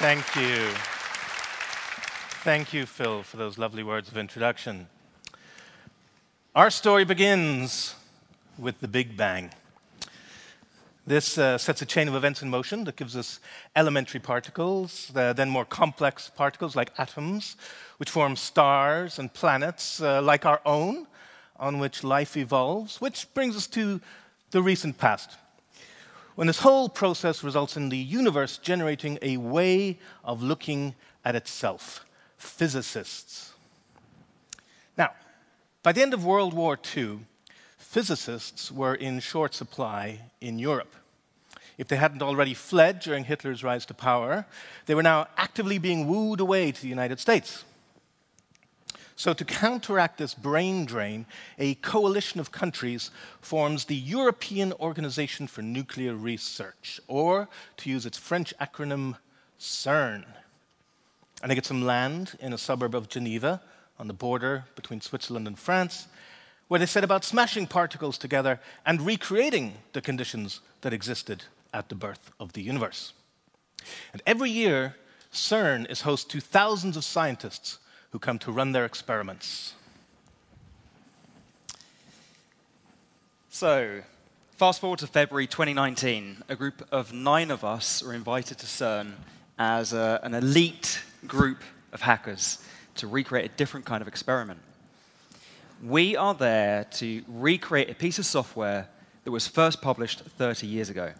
Thank you. Thank you, Phil, for those lovely words of introduction. Our story begins with the Big Bang. This uh, sets a chain of events in motion that gives us elementary particles, uh, then more complex particles like atoms, which form stars and planets uh, like our own, on which life evolves, which brings us to the recent past, when this whole process results in the universe generating a way of looking at itself. Physicists. Now, by the end of World War II, physicists were in short supply in Europe. If they hadn't already fled during Hitler's rise to power, they were now actively being wooed away to the United States. So, to counteract this brain drain, a coalition of countries forms the European Organization for Nuclear Research, or to use its French acronym, CERN. And they get some land in a suburb of Geneva on the border between Switzerland and France, where they set about smashing particles together and recreating the conditions that existed at the birth of the universe. And every year, CERN is host to thousands of scientists who come to run their experiments. So, fast forward to February 2019, a group of nine of us were invited to CERN as a, an elite group of hackers to recreate a different kind of experiment. We are there to recreate a piece of software that was first published 30 years ago.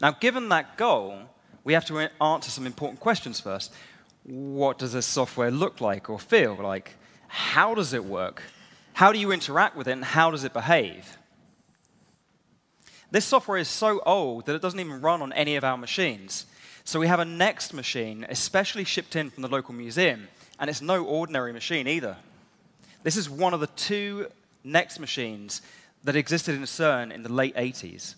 Now, given that goal, we have to answer some important questions first what does this software look like or feel like? How does it work? How do you interact with it and how does it behave? This software is so old that it doesn't even run on any of our machines. So we have a Next machine, especially shipped in from the local museum, and it's no ordinary machine either. This is one of the two Next machines that existed in CERN in the late 80s.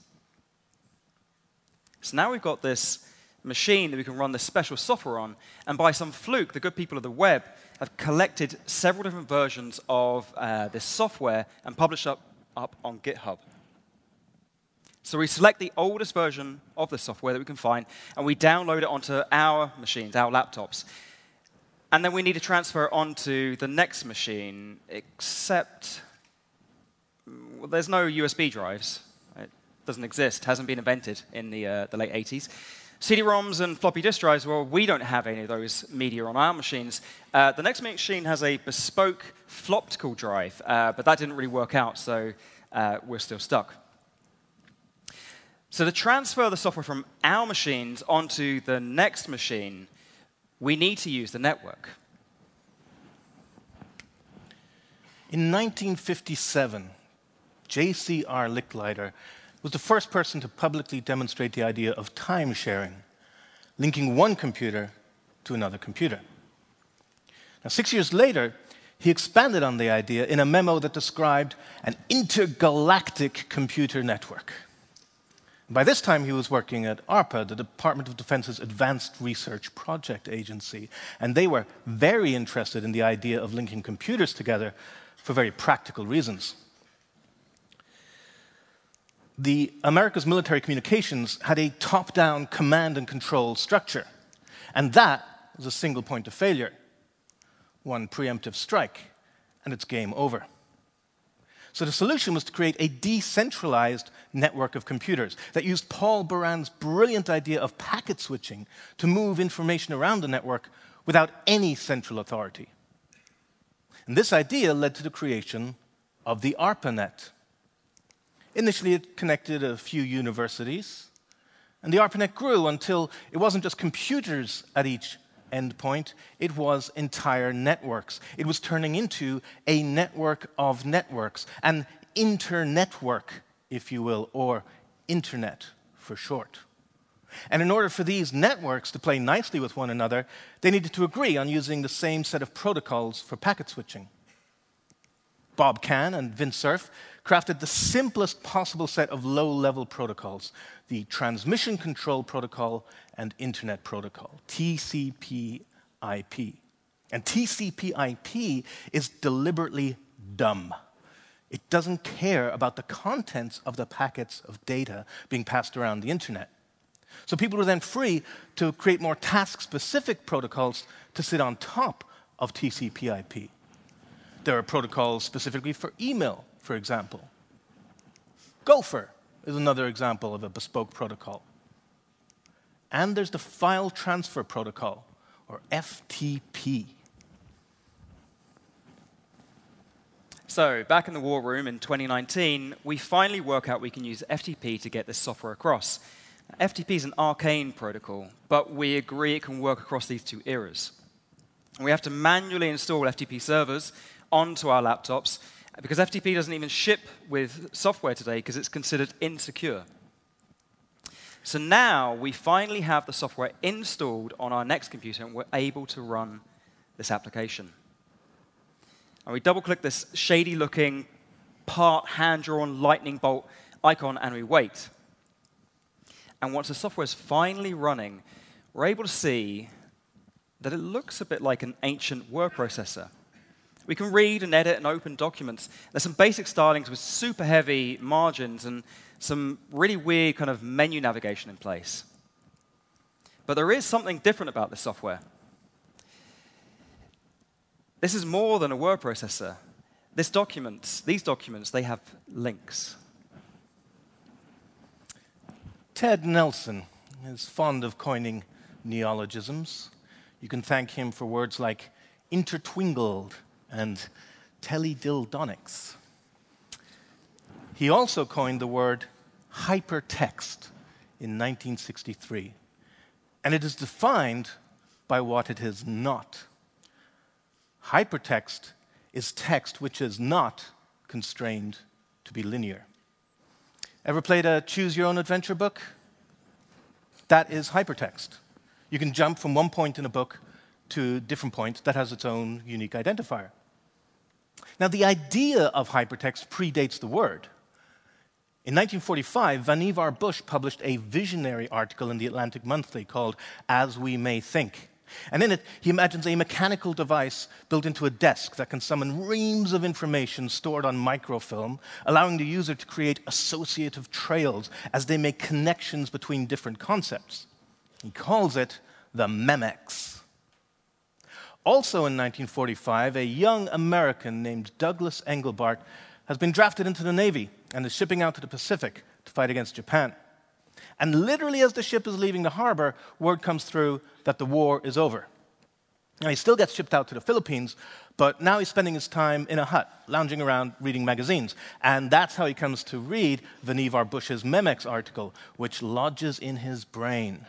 So now we've got this machine that we can run this special software on. And by some fluke, the good people of the web have collected several different versions of uh, this software and published up, up on GitHub. So we select the oldest version of the software that we can find, and we download it onto our machines, our laptops. And then we need to transfer it onto the next machine, except well, there's no USB drives. It doesn't exist, hasn't been invented in the, uh, the late 80s. CD-ROMs and floppy disk drives, well, we don't have any of those media on our machines. Uh, the next machine has a bespoke Floptical drive, uh, but that didn't really work out, so uh, we're still stuck. So to transfer the software from our machines onto the next machine, we need to use the network. In 1957, J.C.R. Licklider was the first person to publicly demonstrate the idea of time sharing, linking one computer to another computer. Now, six years later, he expanded on the idea in a memo that described an intergalactic computer network. By this time, he was working at ARPA, the Department of Defense's Advanced Research Project Agency, and they were very interested in the idea of linking computers together for very practical reasons the America's military communications had a top-down command and control structure. And that was a single point of failure. One preemptive strike, and it's game over. So the solution was to create a decentralized network of computers that used Paul Baran's brilliant idea of packet switching to move information around the network without any central authority. And this idea led to the creation of the ARPANET, Initially, it connected a few universities, and the ARPANET grew until it wasn't just computers at each endpoint, it was entire networks. It was turning into a network of networks, an internetwork, if you will, or internet for short. And in order for these networks to play nicely with one another, they needed to agree on using the same set of protocols for packet switching. Bob Kahn and Vint Cerf crafted the simplest possible set of low level protocols the Transmission Control Protocol and Internet Protocol, TCP IP. And TCP IP is deliberately dumb. It doesn't care about the contents of the packets of data being passed around the internet. So people were then free to create more task specific protocols to sit on top of TCP IP. There are protocols specifically for email, for example. Gopher is another example of a bespoke protocol. And there's the File Transfer Protocol, or FTP. So, back in the war room in 2019, we finally work out we can use FTP to get this software across. FTP is an arcane protocol, but we agree it can work across these two eras. We have to manually install FTP servers onto our laptops because FTP doesn't even ship with software today because it's considered insecure. So now we finally have the software installed on our next computer and we're able to run this application. And we double click this shady looking part hand drawn lightning bolt icon and we wait. And once the software is finally running, we're able to see that it looks a bit like an ancient word processor. We can read and edit and open documents. There's some basic stylings with super heavy margins and some really weird kind of menu navigation in place. But there is something different about this software. This is more than a word processor. This documents, these documents, they have links. Ted Nelson is fond of coining neologisms. You can thank him for words like intertwingled and teledildonics. He also coined the word hypertext in 1963, and it is defined by what it is not. Hypertext is text which is not constrained to be linear. Ever played a choose your own adventure book? That is hypertext. You can jump from one point in a book to a different point that has its own unique identifier. Now, the idea of hypertext predates the word. In 1945, Vannevar Bush published a visionary article in the Atlantic Monthly called As We May Think. And in it, he imagines a mechanical device built into a desk that can summon reams of information stored on microfilm, allowing the user to create associative trails as they make connections between different concepts. He calls it the Memex. Also in 1945, a young American named Douglas Engelbart has been drafted into the Navy and is shipping out to the Pacific to fight against Japan. And literally, as the ship is leaving the harbor, word comes through that the war is over. Now, he still gets shipped out to the Philippines, but now he's spending his time in a hut, lounging around reading magazines. And that's how he comes to read Vannevar Bush's Memex article, which lodges in his brain.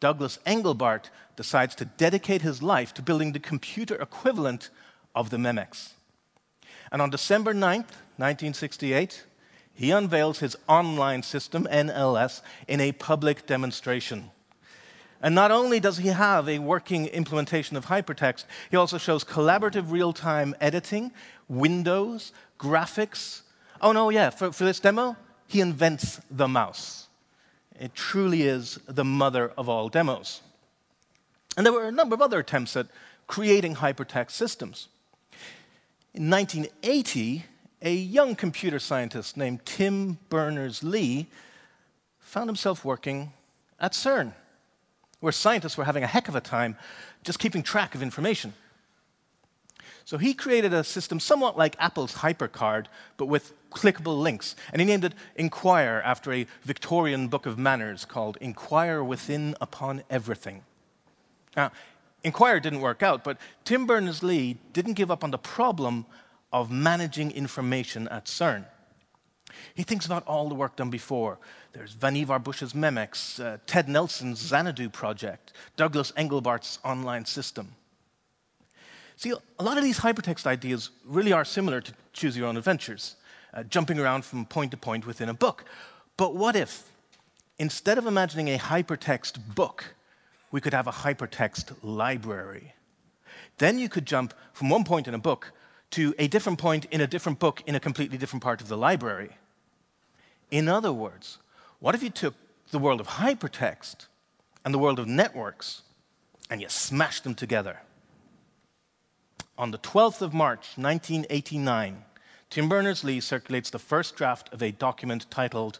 Douglas Engelbart decides to dedicate his life to building the computer equivalent of the Memex. And on December 9th, 1968, he unveils his online system, NLS, in a public demonstration. And not only does he have a working implementation of hypertext, he also shows collaborative real time editing, windows, graphics. Oh, no, yeah, for, for this demo, he invents the mouse. It truly is the mother of all demos. And there were a number of other attempts at creating hypertext systems. In 1980, a young computer scientist named Tim Berners Lee found himself working at CERN, where scientists were having a heck of a time just keeping track of information. So he created a system somewhat like Apple's HyperCard, but with clickable links. And he named it Inquire after a Victorian book of manners called Inquire Within Upon Everything. Now, Inquire didn't work out, but Tim Berners Lee didn't give up on the problem of managing information at CERN. He thinks about all the work done before. There's Vannevar Bush's Memex, uh, Ted Nelson's Xanadu project, Douglas Engelbart's online system. See, a lot of these hypertext ideas really are similar to choose your own adventures, uh, jumping around from point to point within a book. But what if, instead of imagining a hypertext book, we could have a hypertext library? Then you could jump from one point in a book to a different point in a different book in a completely different part of the library. In other words, what if you took the world of hypertext and the world of networks and you smashed them together? On the 12th of March, 1989, Tim Berners Lee circulates the first draft of a document titled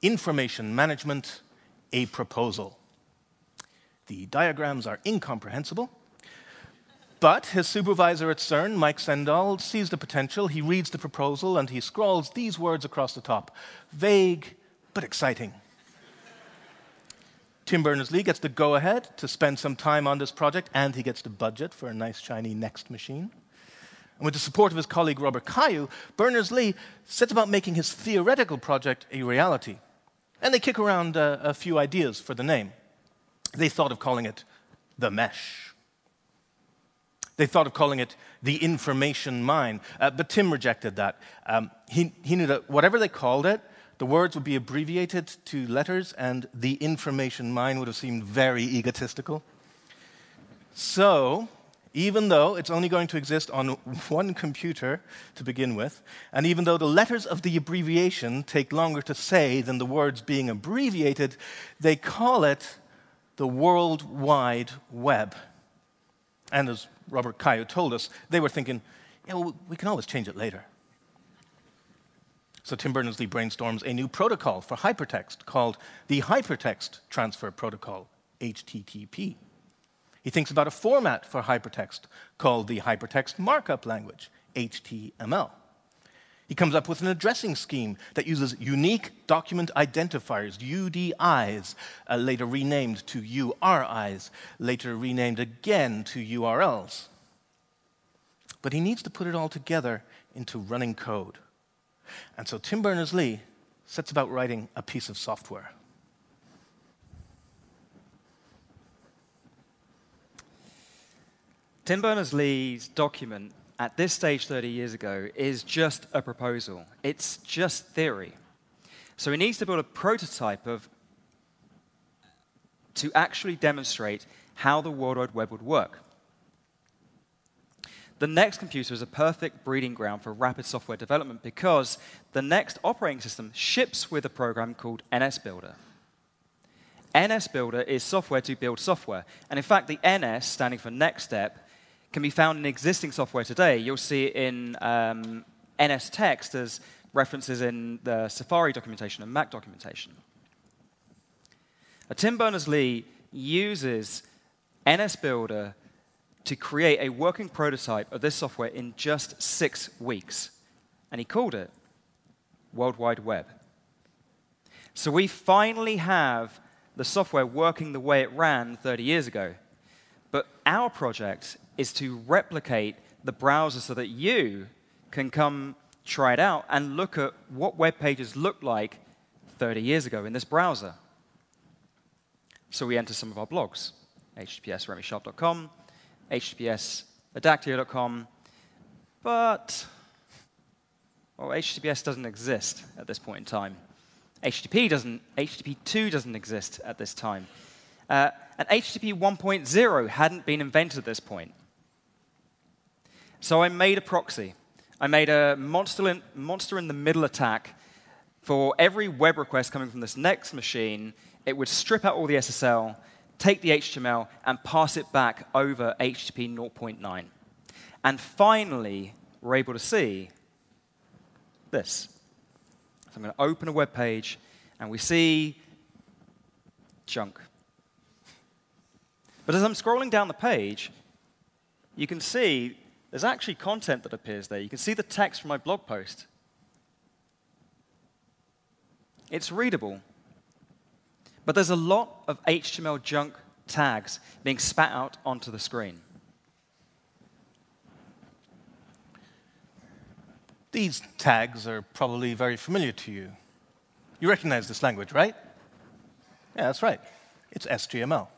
Information Management a proposal. The diagrams are incomprehensible, but his supervisor at CERN, Mike Sendall, sees the potential. He reads the proposal and he scrawls these words across the top vague but exciting. Tim Berners Lee gets the go ahead to spend some time on this project, and he gets the budget for a nice, shiny NeXT machine. And with the support of his colleague Robert Cailliau, Berners Lee sets about making his theoretical project a reality. And they kick around uh, a few ideas for the name. They thought of calling it the mesh. They thought of calling it the information mine, uh, but Tim rejected that. Um, he, he knew that whatever they called it, the words would be abbreviated to letters, and the information mine would have seemed very egotistical. So, even though it's only going to exist on one computer to begin with, and even though the letters of the abbreviation take longer to say than the words being abbreviated, they call it the World Wide Web. And as Robert Cailliau told us, they were thinking, yeah, well, we can always change it later. So Tim Berners-Lee brainstorms a new protocol for hypertext called the Hypertext Transfer Protocol, HTTP. He thinks about a format for hypertext called the Hypertext Markup Language, HTML. He comes up with an addressing scheme that uses unique document identifiers, UDIs, uh, later renamed to URIs, later renamed again to URLs. But he needs to put it all together into running code. And so Tim Berners Lee sets about writing a piece of software. Tim Berners Lee's document at this stage 30 years ago is just a proposal, it's just theory. So he needs to build a prototype of to actually demonstrate how the World Wide Web would work. The NeXT computer is a perfect breeding ground for rapid software development because the NeXT operating system ships with a program called NS Builder. NS Builder is software to build software. And in fact, the NS, standing for next step, can be found in existing software today. You'll see it in um, NS Text as references in the Safari documentation and Mac documentation. Tim Berners-Lee uses NS Builder to create a working prototype of this software in just six weeks. And he called it World Wide Web. So we finally have the software working the way it ran 30 years ago. But our project is to replicate the browser so that you can come try it out and look at what web pages looked like 30 years ago in this browser. So we enter some of our blogs, https remysharp.com, https adactio.com, but well, HTTPS doesn't exist at this point in time. HTTP doesn't, HTTP2 doesn't exist at this time. Uh, and HTTP 1.0 hadn't been invented at this point. So I made a proxy. I made a monster in, monster in the middle attack for every web request coming from this NeXT machine. It would strip out all the SSL take the HTML and pass it back over HTTP 0.9. And finally, we're able to see this. So I'm going to open a web page, and we see junk. But as I'm scrolling down the page, you can see there's actually content that appears there. You can see the text from my blog post. It's readable. But there's a lot of HTML junk tags being spat out onto the screen. These tags are probably very familiar to you. You recognize this language, right? Yeah, that's right. It's SGML.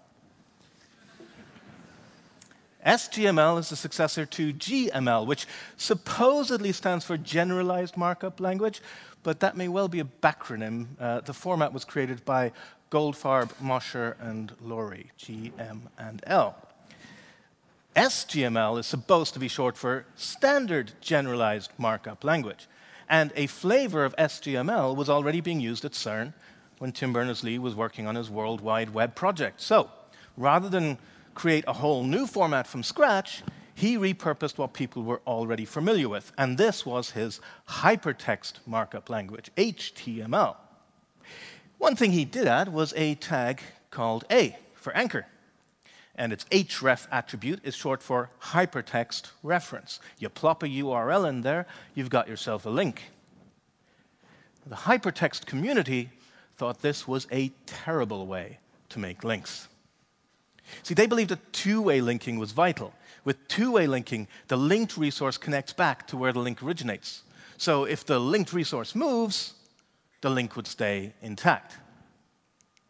SGML is the successor to GML, which supposedly stands for Generalized Markup Language, but that may well be a backronym. Uh, the format was created by Goldfarb, Mosher, and Lorie, GM and L. SGML is supposed to be short for Standard Generalized Markup Language, and a flavor of SGML was already being used at CERN when Tim Berners-Lee was working on his World Wide Web project. So, rather than create a whole new format from scratch, he repurposed what people were already familiar with, and this was his hypertext markup language, HTML. One thing he did add was a tag called A for anchor. And its href attribute is short for hypertext reference. You plop a URL in there, you've got yourself a link. The hypertext community thought this was a terrible way to make links. See, they believed that two way linking was vital. With two way linking, the linked resource connects back to where the link originates. So if the linked resource moves, the link would stay intact.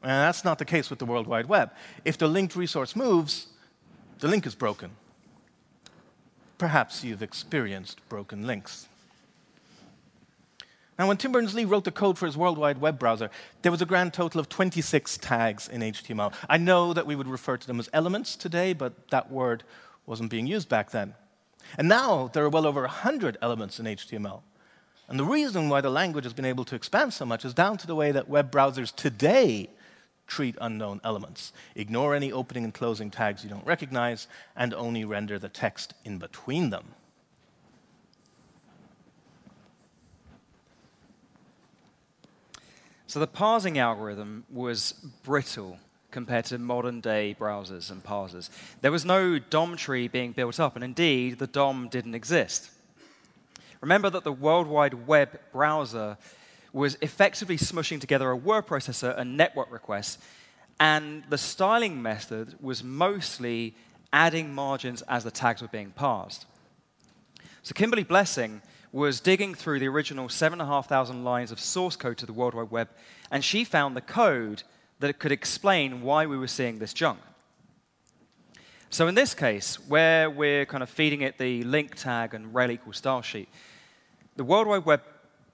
And that's not the case with the World Wide Web. If the linked resource moves, the link is broken. Perhaps you've experienced broken links. Now, when Tim Berners-Lee wrote the code for his World Wide Web browser, there was a grand total of 26 tags in HTML. I know that we would refer to them as elements today, but that word wasn't being used back then. And now there are well over 100 elements in HTML. And the reason why the language has been able to expand so much is down to the way that web browsers today treat unknown elements. Ignore any opening and closing tags you don't recognize, and only render the text in between them. So the parsing algorithm was brittle compared to modern day browsers and parsers. There was no DOM tree being built up, and indeed, the DOM didn't exist. Remember that the World Wide Web browser was effectively smushing together a word processor and network requests, and the styling method was mostly adding margins as the tags were being parsed. So Kimberly Blessing was digging through the original 7,500 lines of source code to the World Wide Web, and she found the code that could explain why we were seeing this junk. So in this case, where we're kind of feeding it the link tag and rel equals style sheet, the World Wide Web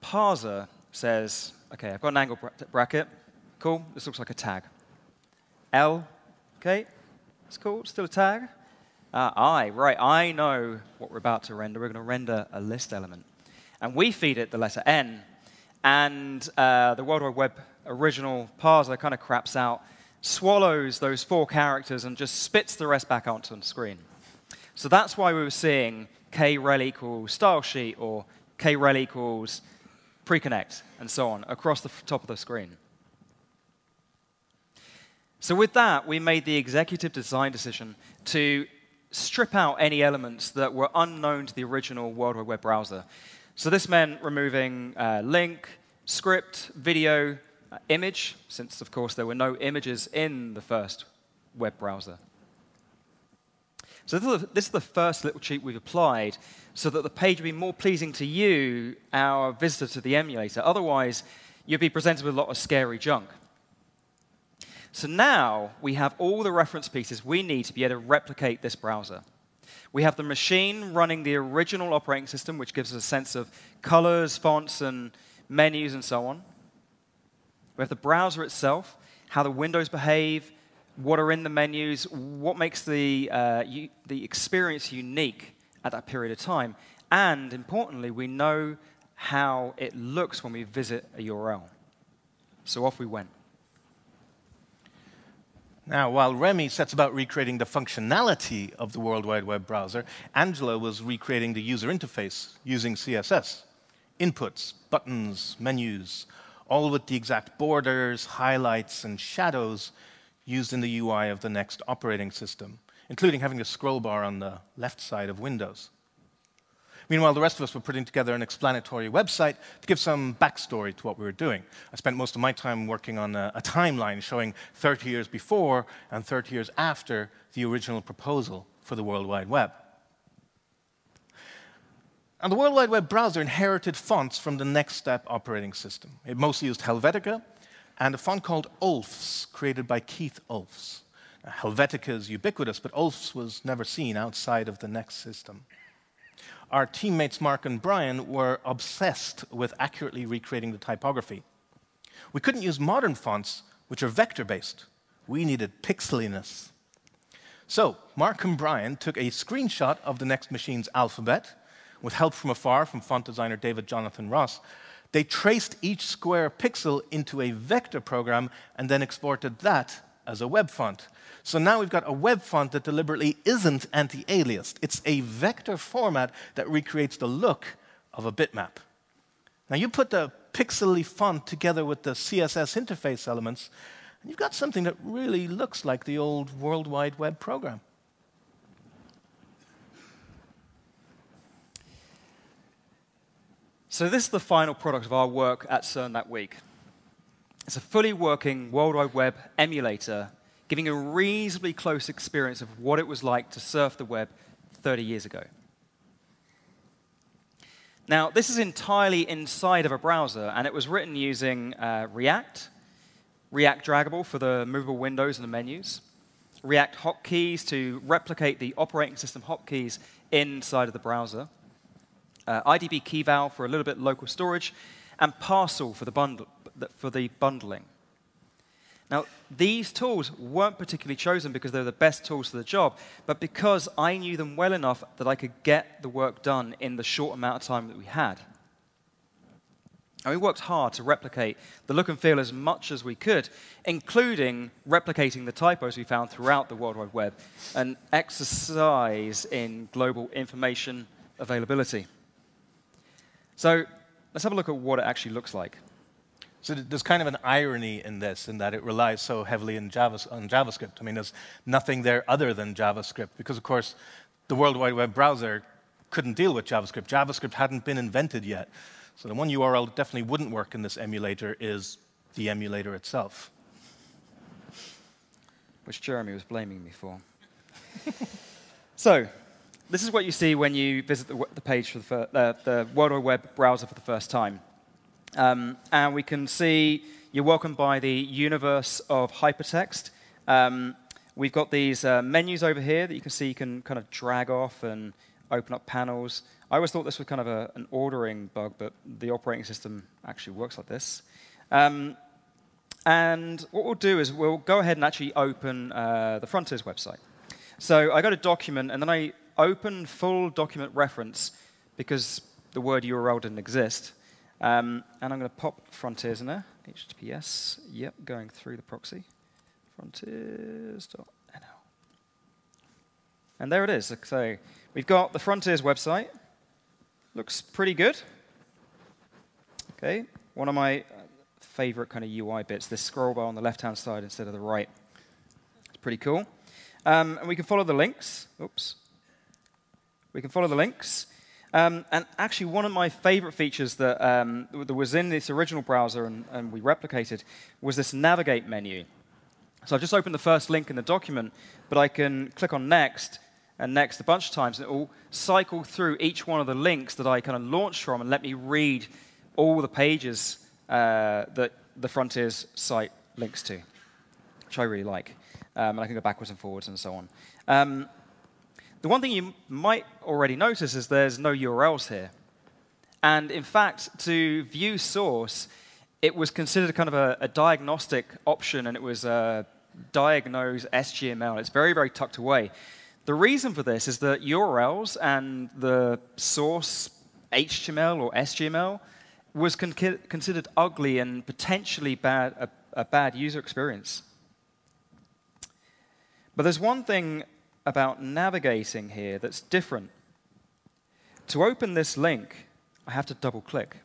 parser says, okay, I've got an angle bracket. Cool, this looks like a tag. L, okay, it's cool, still a tag. Uh, I, right, I know what we're about to render. We're going to render a list element and we feed it the letter N. And uh, the World Wide Web original parser kind of craps out, swallows those four characters, and just spits the rest back onto the screen. So that's why we were seeing krel equals style sheet or krel equals preconnect and so on across the top of the screen. So with that, we made the executive design decision to strip out any elements that were unknown to the original World Wide Web browser. So this meant removing uh, link, script, video, uh, image, since, of course, there were no images in the first web browser. So this is, the, this is the first little cheat we've applied so that the page would be more pleasing to you, our visitor to the emulator. Otherwise, you'd be presented with a lot of scary junk. So now we have all the reference pieces we need to be able to replicate this browser. We have the machine running the original operating system, which gives us a sense of colors, fonts, and menus, and so on. We have the browser itself, how the windows behave, what are in the menus, what makes the, uh, the experience unique at that period of time. And importantly, we know how it looks when we visit a URL. So off we went. Now, while Remy sets about recreating the functionality of the World Wide Web browser, Angela was recreating the user interface using CSS. Inputs, buttons, menus, all with the exact borders, highlights, and shadows used in the UI of the next operating system, including having a scroll bar on the left side of Windows. Meanwhile, the rest of us were putting together an explanatory website to give some backstory to what we were doing. I spent most of my time working on a, a timeline showing 30 years before and 30 years after the original proposal for the World Wide Web. And the World Wide Web browser inherited fonts from the Next Step operating system. It mostly used Helvetica and a font called Ohlfs, created by Keith Ohlfs. Helvetica is ubiquitous, but Ohlfs was never seen outside of the Next system our teammates Mark and Brian were obsessed with accurately recreating the typography. We couldn't use modern fonts, which are vector based. We needed pixeliness. So, Mark and Brian took a screenshot of the next machine's alphabet with help from afar from font designer David Jonathan Ross. They traced each square pixel into a vector program and then exported that as a web font. So now we've got a web font that deliberately isn't anti aliased. It's a vector format that recreates the look of a bitmap. Now you put the pixely font together with the CSS interface elements, and you've got something that really looks like the old World Wide Web program. So this is the final product of our work at CERN that week. It's a fully working World Wide Web emulator, giving a reasonably close experience of what it was like to surf the web 30 years ago. Now, this is entirely inside of a browser, and it was written using uh, React, React Draggable for the movable windows and the menus, React hotkeys to replicate the operating system hotkeys inside of the browser, uh, IDB KeyVal for a little bit local storage, and Parcel for the, bundle, for the bundling. Now, these tools weren't particularly chosen because they're the best tools for the job, but because I knew them well enough that I could get the work done in the short amount of time that we had. And we worked hard to replicate the look and feel as much as we could, including replicating the typos we found throughout the World Wide Web, an exercise in global information availability. So let's have a look at what it actually looks like. So there's kind of an irony in this, in that it relies so heavily on JavaScript. I mean, there's nothing there other than JavaScript, because of course, the World Wide Web browser couldn't deal with JavaScript. JavaScript hadn't been invented yet. So the one URL that definitely wouldn't work in this emulator is the emulator itself. Which Jeremy was blaming me for. so, this is what you see when you visit the, the page for the, the, World Wide Web browser for the first time. Um, and we can see you're welcomed by the universe of hypertext. Um, we've got these uh, menus over here that you can see you can kind of drag off and open up panels. I always thought this was kind of a, an ordering bug, but the operating system actually works like this. Um, and what we'll do is we'll go ahead and actually open uh, the Fronteers website. So I got a document, and then I open full document reference because the word URL didn't exist. Um, and I'm going to pop Fronteers in there. HTTPS, yep, going through the proxy. Fronteers.nl. And there it is. So we've got the Fronteers website. Looks pretty good. Okay, one of my favorite kind of UI bits, this scroll bar on the left-hand side instead of the right. It's pretty cool. Um, and we can follow the links. Oops. We can follow the links. Um, and actually, one of my favorite features that, um, that was in this original browser and, and, we replicated was this navigate menu. So I've just opened the first link in the document, but I can click on next and next a bunch of times, and it will cycle through each one of the links that I kind of launched from and let me read all the pages uh, that the Fronteers site links to, which I really like. Um, and I can go backwards and forwards and so on. The one thing you might already notice is there's no URLs here. And in fact, to view source, it was considered kind of a, a diagnostic option, and it was uh, a diagnose SGML. It's very, very tucked away. The reason for this is that URLs and the source HTML or SGML was con considered ugly and potentially bad, a, a bad user experience. But there's one thing about navigating here that's different. To open this link, I have to double click.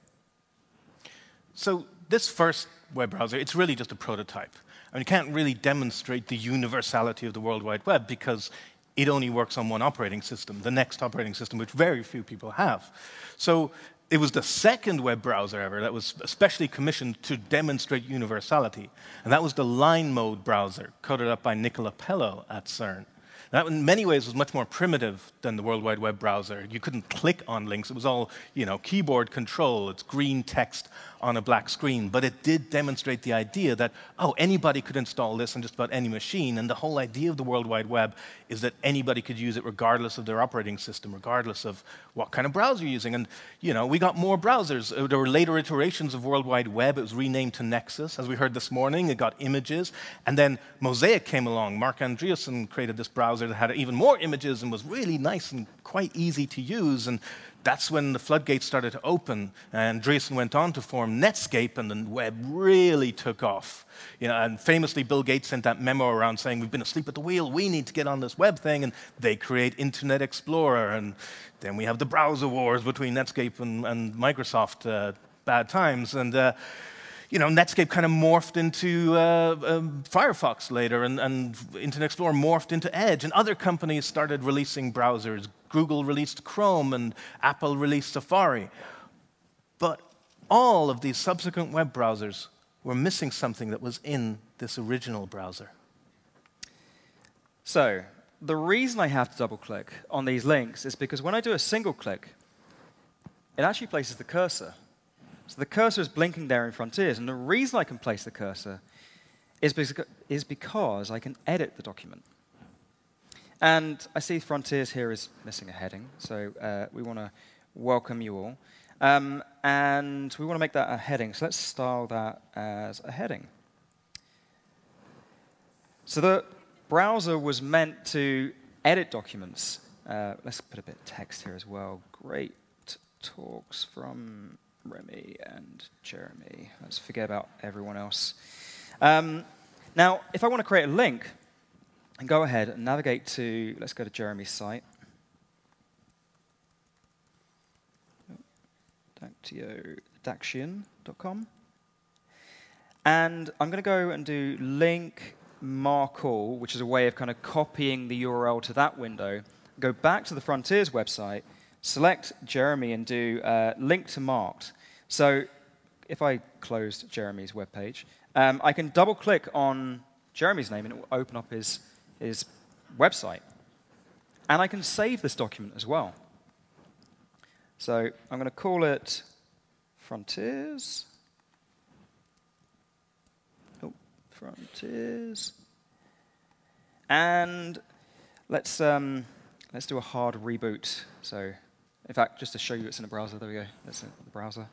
So this first web browser, it's really just a prototype. I mean, you can't really demonstrate the universality of the World Wide Web because it only works on one operating system, the next operating system, which very few people have. So it was the second web browser ever that was especially commissioned to demonstrate universality. And that was the line mode browser, coded up by Nicola Pellow at CERN. That, in many ways, was much more primitive than the World Wide Web browser. You couldn't click on links. It was all, you know, keyboard control. It's green text on a black screen. But it did demonstrate the idea that, oh, anybody could install this on just about any machine. And the whole idea of the World Wide Web is that anybody could use it regardless of their operating system, regardless of what kind of browser you're using. And, you know, we got more browsers. There were later iterations of World Wide Web. It was renamed to Nexus, as we heard this morning. It got images. And then Mosaic came along. Marc Andreessen created this browser that had even more images and was really nice and quite easy to use. And that's when the floodgates started to open. And Andreessen went on to form Netscape, and the web really took off. You know, and famously, Bill Gates sent that memo around saying, We've been asleep at the wheel, we need to get on this web thing. And they create Internet Explorer. And then we have the browser wars between Netscape and, and Microsoft. Uh, bad times. And uh, you know, Netscape kind of morphed into uh, um, Firefox later, and, and, Internet Explorer morphed into Edge, and other companies started releasing browsers. Google released Chrome, and Apple released Safari. But all of these subsequent web browsers were missing something that was in this original browser. So, the reason I have to double click on these links is because when I do a single click, it actually places the cursor so the cursor is blinking there in Fronteers, and the reason I can place the cursor is because, I can edit the document. And I see Fronteers here is missing a heading, so uh, we want to welcome you all. Um, and we want to make that a heading, so let's style that as a heading. So the browser was meant to edit documents. Uh, let's put a bit of text here as well. Great talks from Remy and Jeremy. Let's forget about everyone else. Um, now, if I want to create a link, and go ahead and navigate to, let's go to Jeremy's site. adactio.com. And I'm going to go and do link mark all, which is a way of kind of copying the URL to that window. Go back to the Fronteers website, select Jeremy and do uh, link to marked. So if I closed Jeremy's web page, um, I can double click on Jeremy's name and it will open up his, his website. And I can save this document as well. So I'm going to call it Fronteers. Oh, Fronteers. And let's, um, let's do a hard reboot. So in fact, just to show you it's in the browser, there we go. That's in the browser.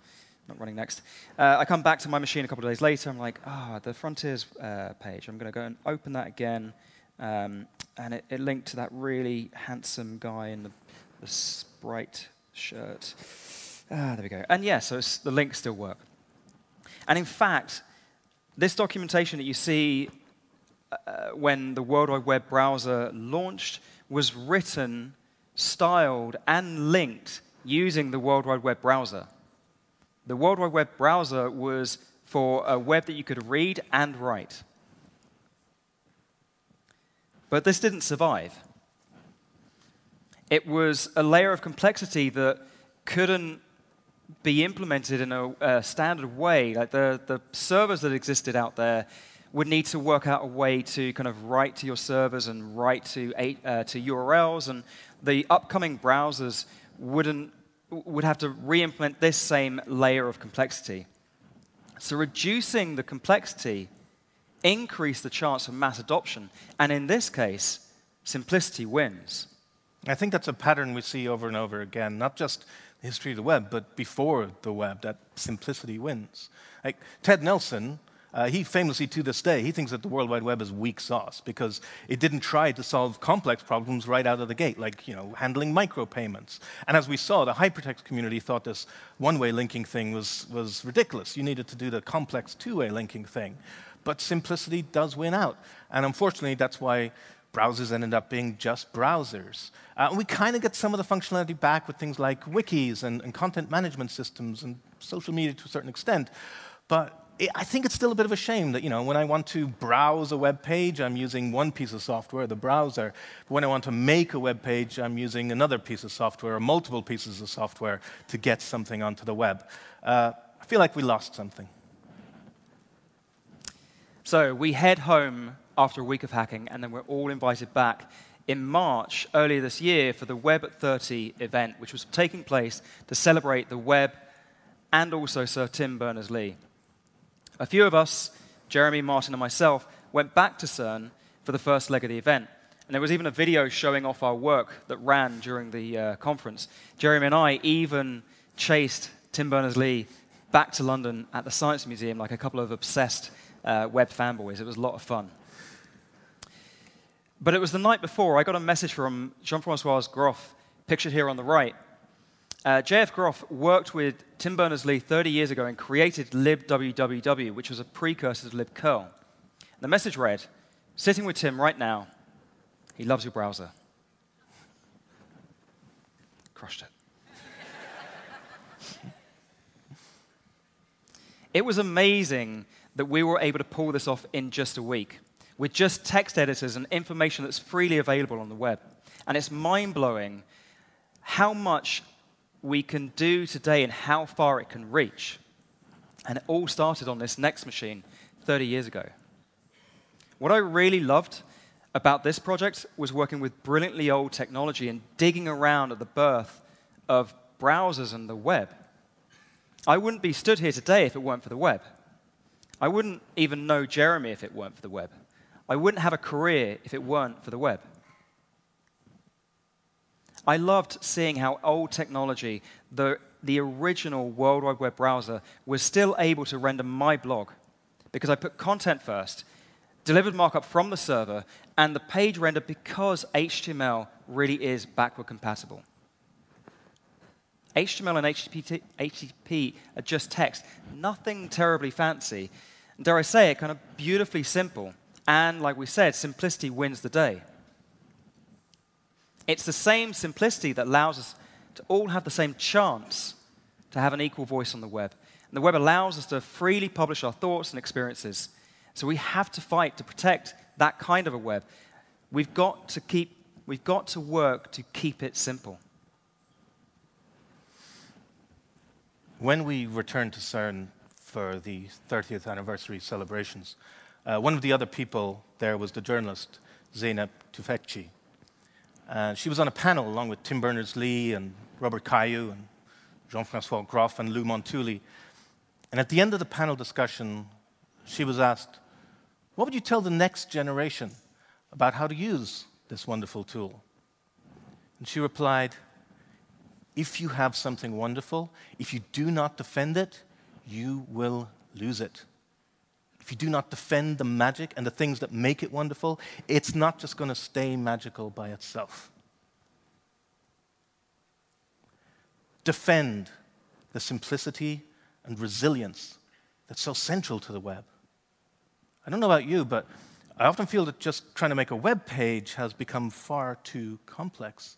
Not running next. Uh, I come back to my machine a couple of days later. I'm like, ah, oh, the Fronteers uh, page. I'm going to go and open that again. Um, and it, it, linked to that really handsome guy in the, the Sprite shirt. Ah, there we go. And yeah, so the links still work. And in fact, this documentation that you see uh, when the World Wide Web browser launched was written styled, and linked using the World Wide Web browser. The World Wide Web browser was for a web that you could read and write. But this didn't survive. It was a layer of complexity that couldn't be implemented in a, a standard way. Like the, the servers that existed out there would need to work out a way to kind of write to your servers and write to, uh, to URLs, and the upcoming browsers wouldn't, would have to re-implement this same layer of complexity. So reducing the complexity increased the chance of mass adoption, and in this case, simplicity wins. I think that's a pattern we see over and over again, not just the history of the web, but before the web, that simplicity wins. Like Ted Nelson uh, he famously, to this day, he thinks that the World Wide Web is weak sauce because it didn't try to solve complex problems right out of the gate, like you know, handling micropayments. And as we saw, the hypertext community thought this one-way linking thing was, was ridiculous. You needed to do the complex two-way linking thing. But simplicity does win out. And unfortunately, that's why browsers ended up being just browsers. Uh, we kind of get some of the functionality back with things like wikis and, and content management systems and social media to a certain extent. But I think it's still a bit of a shame that, you know, when I want to browse a web page, I'm using one piece of software, the browser. But when I want to make a web page, I'm using another piece of software or multiple pieces of software to get something onto the web. Uh, I feel like we lost something. So we head home after a week of hacking, and then we're all invited back in March earlier this year for the Web at 30 event, which was taking place to celebrate the web and also Sir Tim Berners-Lee. A few of us, Jeremy, Martin, and myself, went back to CERN for the first leg of the event. And there was even a video showing off our work that ran during the uh, conference. Jeremy and I even chased Tim Berners-Lee back to London at the Science Museum like a couple of obsessed uh, web fanboys. It was a lot of fun. But it was the night before I got a message from Jean-Francois Groff, pictured here on the right, uh, J.F. Groff worked with Tim Berners-Lee 30 years ago and created libwww, which was a precursor to libcurl. The message read, sitting with Tim right now, he loves your browser. Crushed it. It was amazing that we were able to pull this off in just a week with just text editors and information that's freely available on the web. And it's mind blowing how much we can do today and how far it can reach. And it all started on this Next machine 30 years ago. What I really loved about this project was working with brilliantly old technology and digging around at the birth of browsers and the web. I wouldn't be stood here today if it weren't for the web. I wouldn't even know Jeremy if it weren't for the web. I wouldn't have a career if it weren't for the web. I loved seeing how old technology, the, the original World Wide Web browser, was still able to render my blog because I put content first, delivered markup from the server, and the page rendered because HTML really is backward compatible. HTML and HTTP, are just text, nothing terribly fancy. Dare I say it, kind of beautifully simple. And like we said, simplicity wins the day. It's the same simplicity that allows us to all have the same chance to have an equal voice on the web. And the web allows us to freely publish our thoughts and experiences. So we have to fight to protect that kind of a web. We've got to keep we've got to work to keep it simple. When we returned to CERN for the 30th anniversary celebrations, uh, one of the other people there was the journalist Zeynep Tufekci. Uh, she was on a panel along with Tim Berners-Lee and Robert Cailliau and Jean-Francois Groff and Lou Montulli. And at the end of the panel discussion, she was asked, what would you tell the next generation about how to use this wonderful tool? And she replied, if you have something wonderful, if you do not defend it, you will lose it. If you do not defend the magic and the things that make it wonderful, it's not just going to stay magical by itself. Defend the simplicity and resilience that's so central to the web. I don't know about you, but I often feel that just trying to make a web page has become far too complex.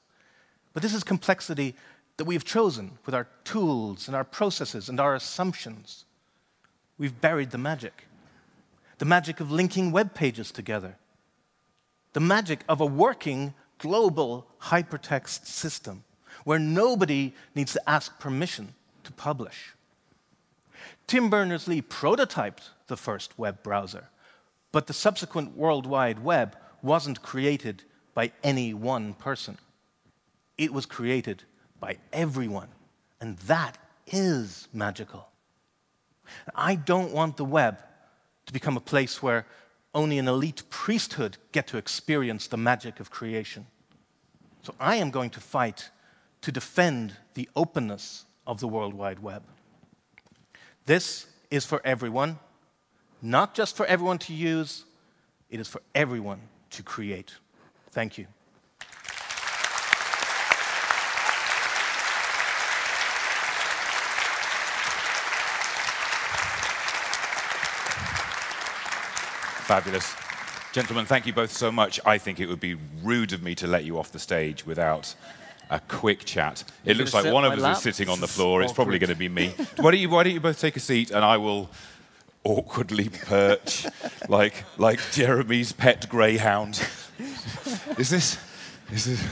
But this is complexity that we have chosen with our tools and our processes and our assumptions. We've buried the magic. The magic of linking web pages together. The magic of a working global hypertext system where nobody needs to ask permission to publish. Tim Berners-Lee prototyped the first web browser, but the subsequent World Wide Web wasn't created by any one person. It was created by everyone. And that is magical. I don't want the web to become a place where only an elite priesthood get to experience the magic of creation. So I am going to fight to defend the openness of the World Wide Web. This is for everyone, not just for everyone to use, it is for everyone to create. Thank you. Fabulous. Gentlemen, thank you both so much. I think it would be rude of me to let you off the stage without a quick chat. It looks like one of us lap? is sitting on the floor. It's probably going to be me. why, don't you, why don't you both take a seat and I will awkwardly perch like, like Jeremy's pet greyhound. is this, is this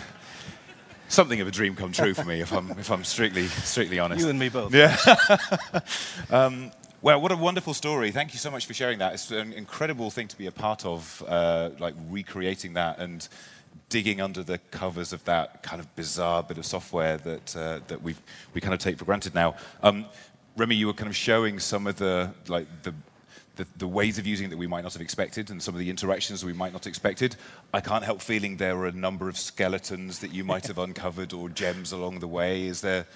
something of a dream come true for me, if I'm, if I'm strictly, strictly honest? You and me both. Yeah. um, well, what a wonderful story. Thank you so much for sharing that. It's an incredible thing to be a part of, uh, like recreating that and digging under the covers of that kind of bizarre bit of software that, uh, that we we kind of take for granted now. Um, Remy, you were kind of showing some of the, like, the, the, the, ways of using it that we might not have expected and some of the interactions we might not have expected. I can't help feeling there are a number of skeletons that you might have uncovered or gems along the way. Is there,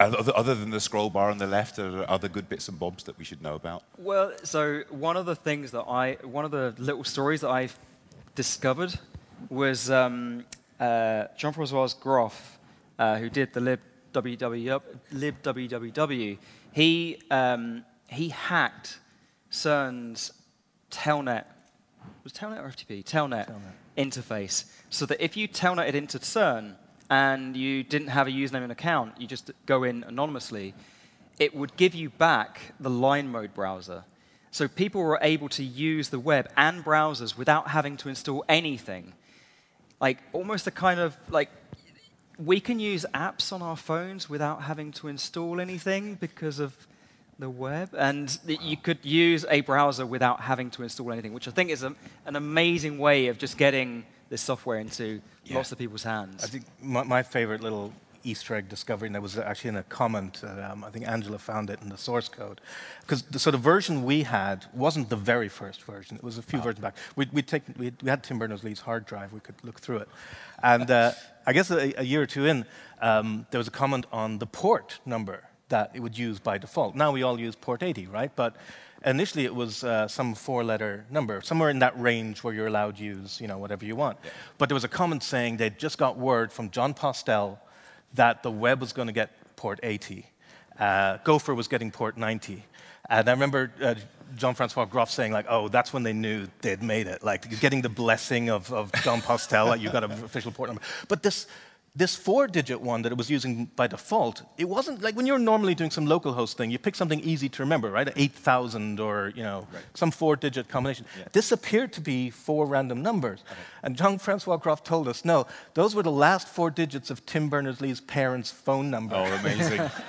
other than the scroll bar on the left, are there other good bits and bobs that we should know about? Well, so one of the things that I, one of the little stories that I've discovered was um, uh, Jean-Francois Groff, uh, who did the lib www, libwww. He, um, he hacked CERN's Telnet, was Telnet or FTP? Telnet, Telnet interface, so that if you telnetted into CERN, and you didn't have a username and account, you just go in anonymously, it would give you back the line mode browser. So people were able to use the web and browsers without having to install anything. Like almost a kind of like we can use apps on our phones without having to install anything because of the web, and you could use a browser without having to install anything, which I think is a, an amazing way of just getting this software into yeah. lots of people's hands. I think my, my, favorite little Easter egg discovery, and that was actually in a comment. Um, I think Angela found it in the source code, because so the sort of version we had wasn't the very first version. It was a few oh. versions back. We'd, we'd take, we'd, we had Tim Berners-Lee's hard drive. We could look through it, and uh, I guess a, a, year or two in, um, there was a comment on the port number that it would use by default. Now we all use port 80, right? But initially it was uh, some four-letter number, somewhere in that range where you're allowed to use, you know, whatever you want. Yeah. But there was a comment saying they'd just got word from Jon Postel that the web was going to get port 80. Uh, Gopher was getting port 90. And I remember uh, Jean-Francois Groff saying, like, oh, that's when they knew they'd made it. Like, getting the blessing of, of Jon Postel, like, you got an official port number. But this, this four digit one that it was using by default, it wasn't like when you're normally doing some local host thing, you pick something easy to remember, right? 8,000 or, you know, right. some four digit combination. Yeah. This appeared to be four random numbers. Okay. And Jean Francois Groff told us, no, those were the last four digits of Tim Berners Lee's parents' phone number. Oh, amazing.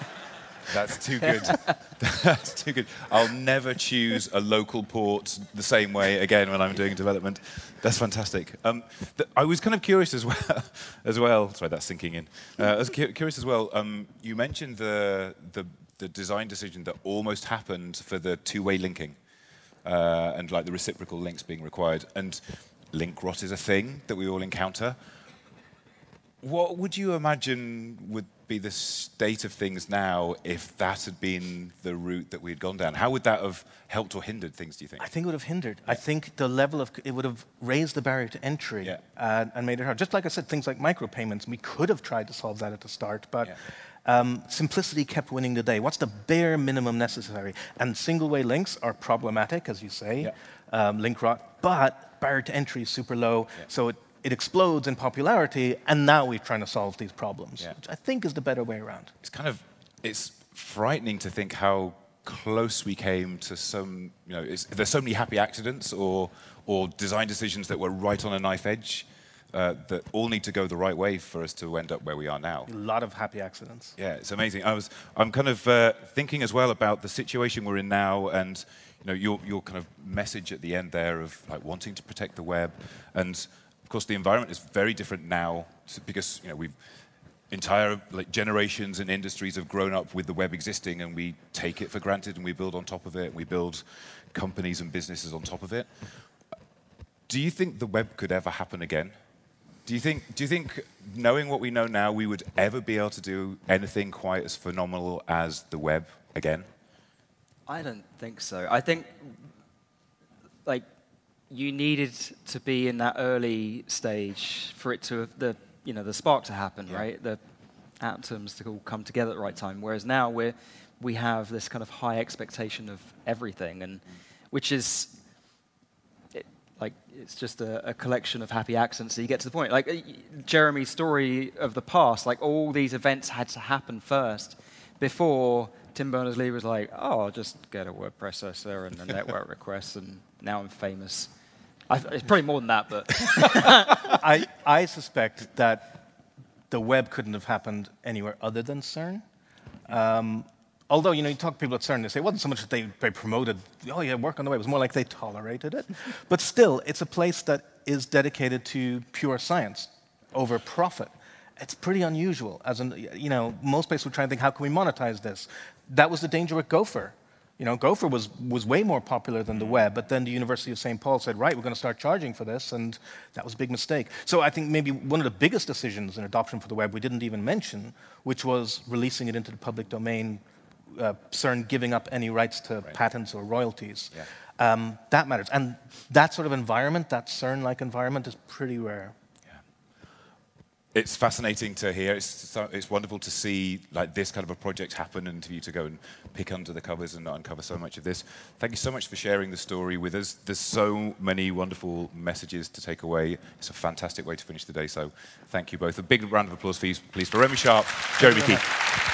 That's too good. That's too good. I'll never choose a local port the same way again when I'm doing development. That's fantastic. Um, th- I was kind of curious as well. as well. Sorry, that's sinking in. Uh, I was cu- curious as well. Um, you mentioned the, the, the design decision that almost happened for the two-way linking uh, and like the reciprocal links being required. And link rot is a thing that we all encounter. What would you imagine would be the state of things now if that had been the route that we had gone down? How would that have helped or hindered things, do you think? I think it would have hindered. Yeah. I think the level of, it would have raised the barrier to entry yeah. and, and, made it hard. Just like I said, things like micropayments, we could have tried to solve that at the start, but yeah. um, simplicity kept winning the day. What's the bare minimum necessary? And single way links are problematic, as you say, um, link rot, but barrier to entry is super low, so it it explodes in popularity, and now we're trying to solve these problems, yeah. which I think is the better way around. It's kind of it's frightening to think how close we came to some, you know, there's so many happy accidents or or design decisions that were right on a knife edge. Uh, that all need to go the right way for us to end up where we are now. A lot of happy accidents. Yeah, it's amazing. I was, I'm kind of uh, thinking as well about the situation we're in now, and you know, your your kind of message at the end there of like wanting to protect the web, and course, the environment is very different now because you know we've entire like, generations and industries have grown up with the web existing, and we take it for granted, and we build on top of it, and we build companies and businesses on top of it. Do you think the web could ever happen again? Do you think, do you think knowing what we know now, we would ever be able to do anything quite as phenomenal as the web again? I don't think so. I think, like, you needed to be in that early stage for it to the you know the spark to happen, yeah. right? The atoms to all come together at the right time. Whereas now we we have this kind of high expectation of everything, and which is it, like it's just a, a, collection of happy accidents. So you get to the point. Like uh, Jeremy's story of the past, like all these events had to happen first before Tim Berners-Lee was like, "Oh, I'll just get a word processor and a network request, and now I'm famous." I, it's probably more than that, but. I, I suspect that the web couldn't have happened anywhere other than CERN. Um, although, you know, you talk to people at CERN, they say it wasn't so much that they, they promoted, oh, yeah, work on the web. It was more like they tolerated it. but still, it's a place that is dedicated to pure science over profit. It's pretty unusual. As in, you know, most places would try and think, how can we monetize this? That was the danger with Gopher. You know, Gopher was, was way more popular than the web, but then the University of St. Paul said, right, we're going to start charging for this, and that was a big mistake. So I think maybe one of the biggest decisions in adoption for the web we didn't even mention, which was releasing it into the public domain, uh, CERN giving up any rights to right. patents or royalties. Yeah. Um, that matters. And that sort of environment, that CERN like environment, is pretty rare it's fascinating to hear. It's, it's wonderful to see like this kind of a project happen and for you to go and pick under the covers and uncover so much of this. Thank you so much for sharing the story with us. There's so many wonderful messages to take away. It's a fantastic way to finish the day. So thank you both. A big round of applause, please, please for Remy Sharp, Jeremy Keith.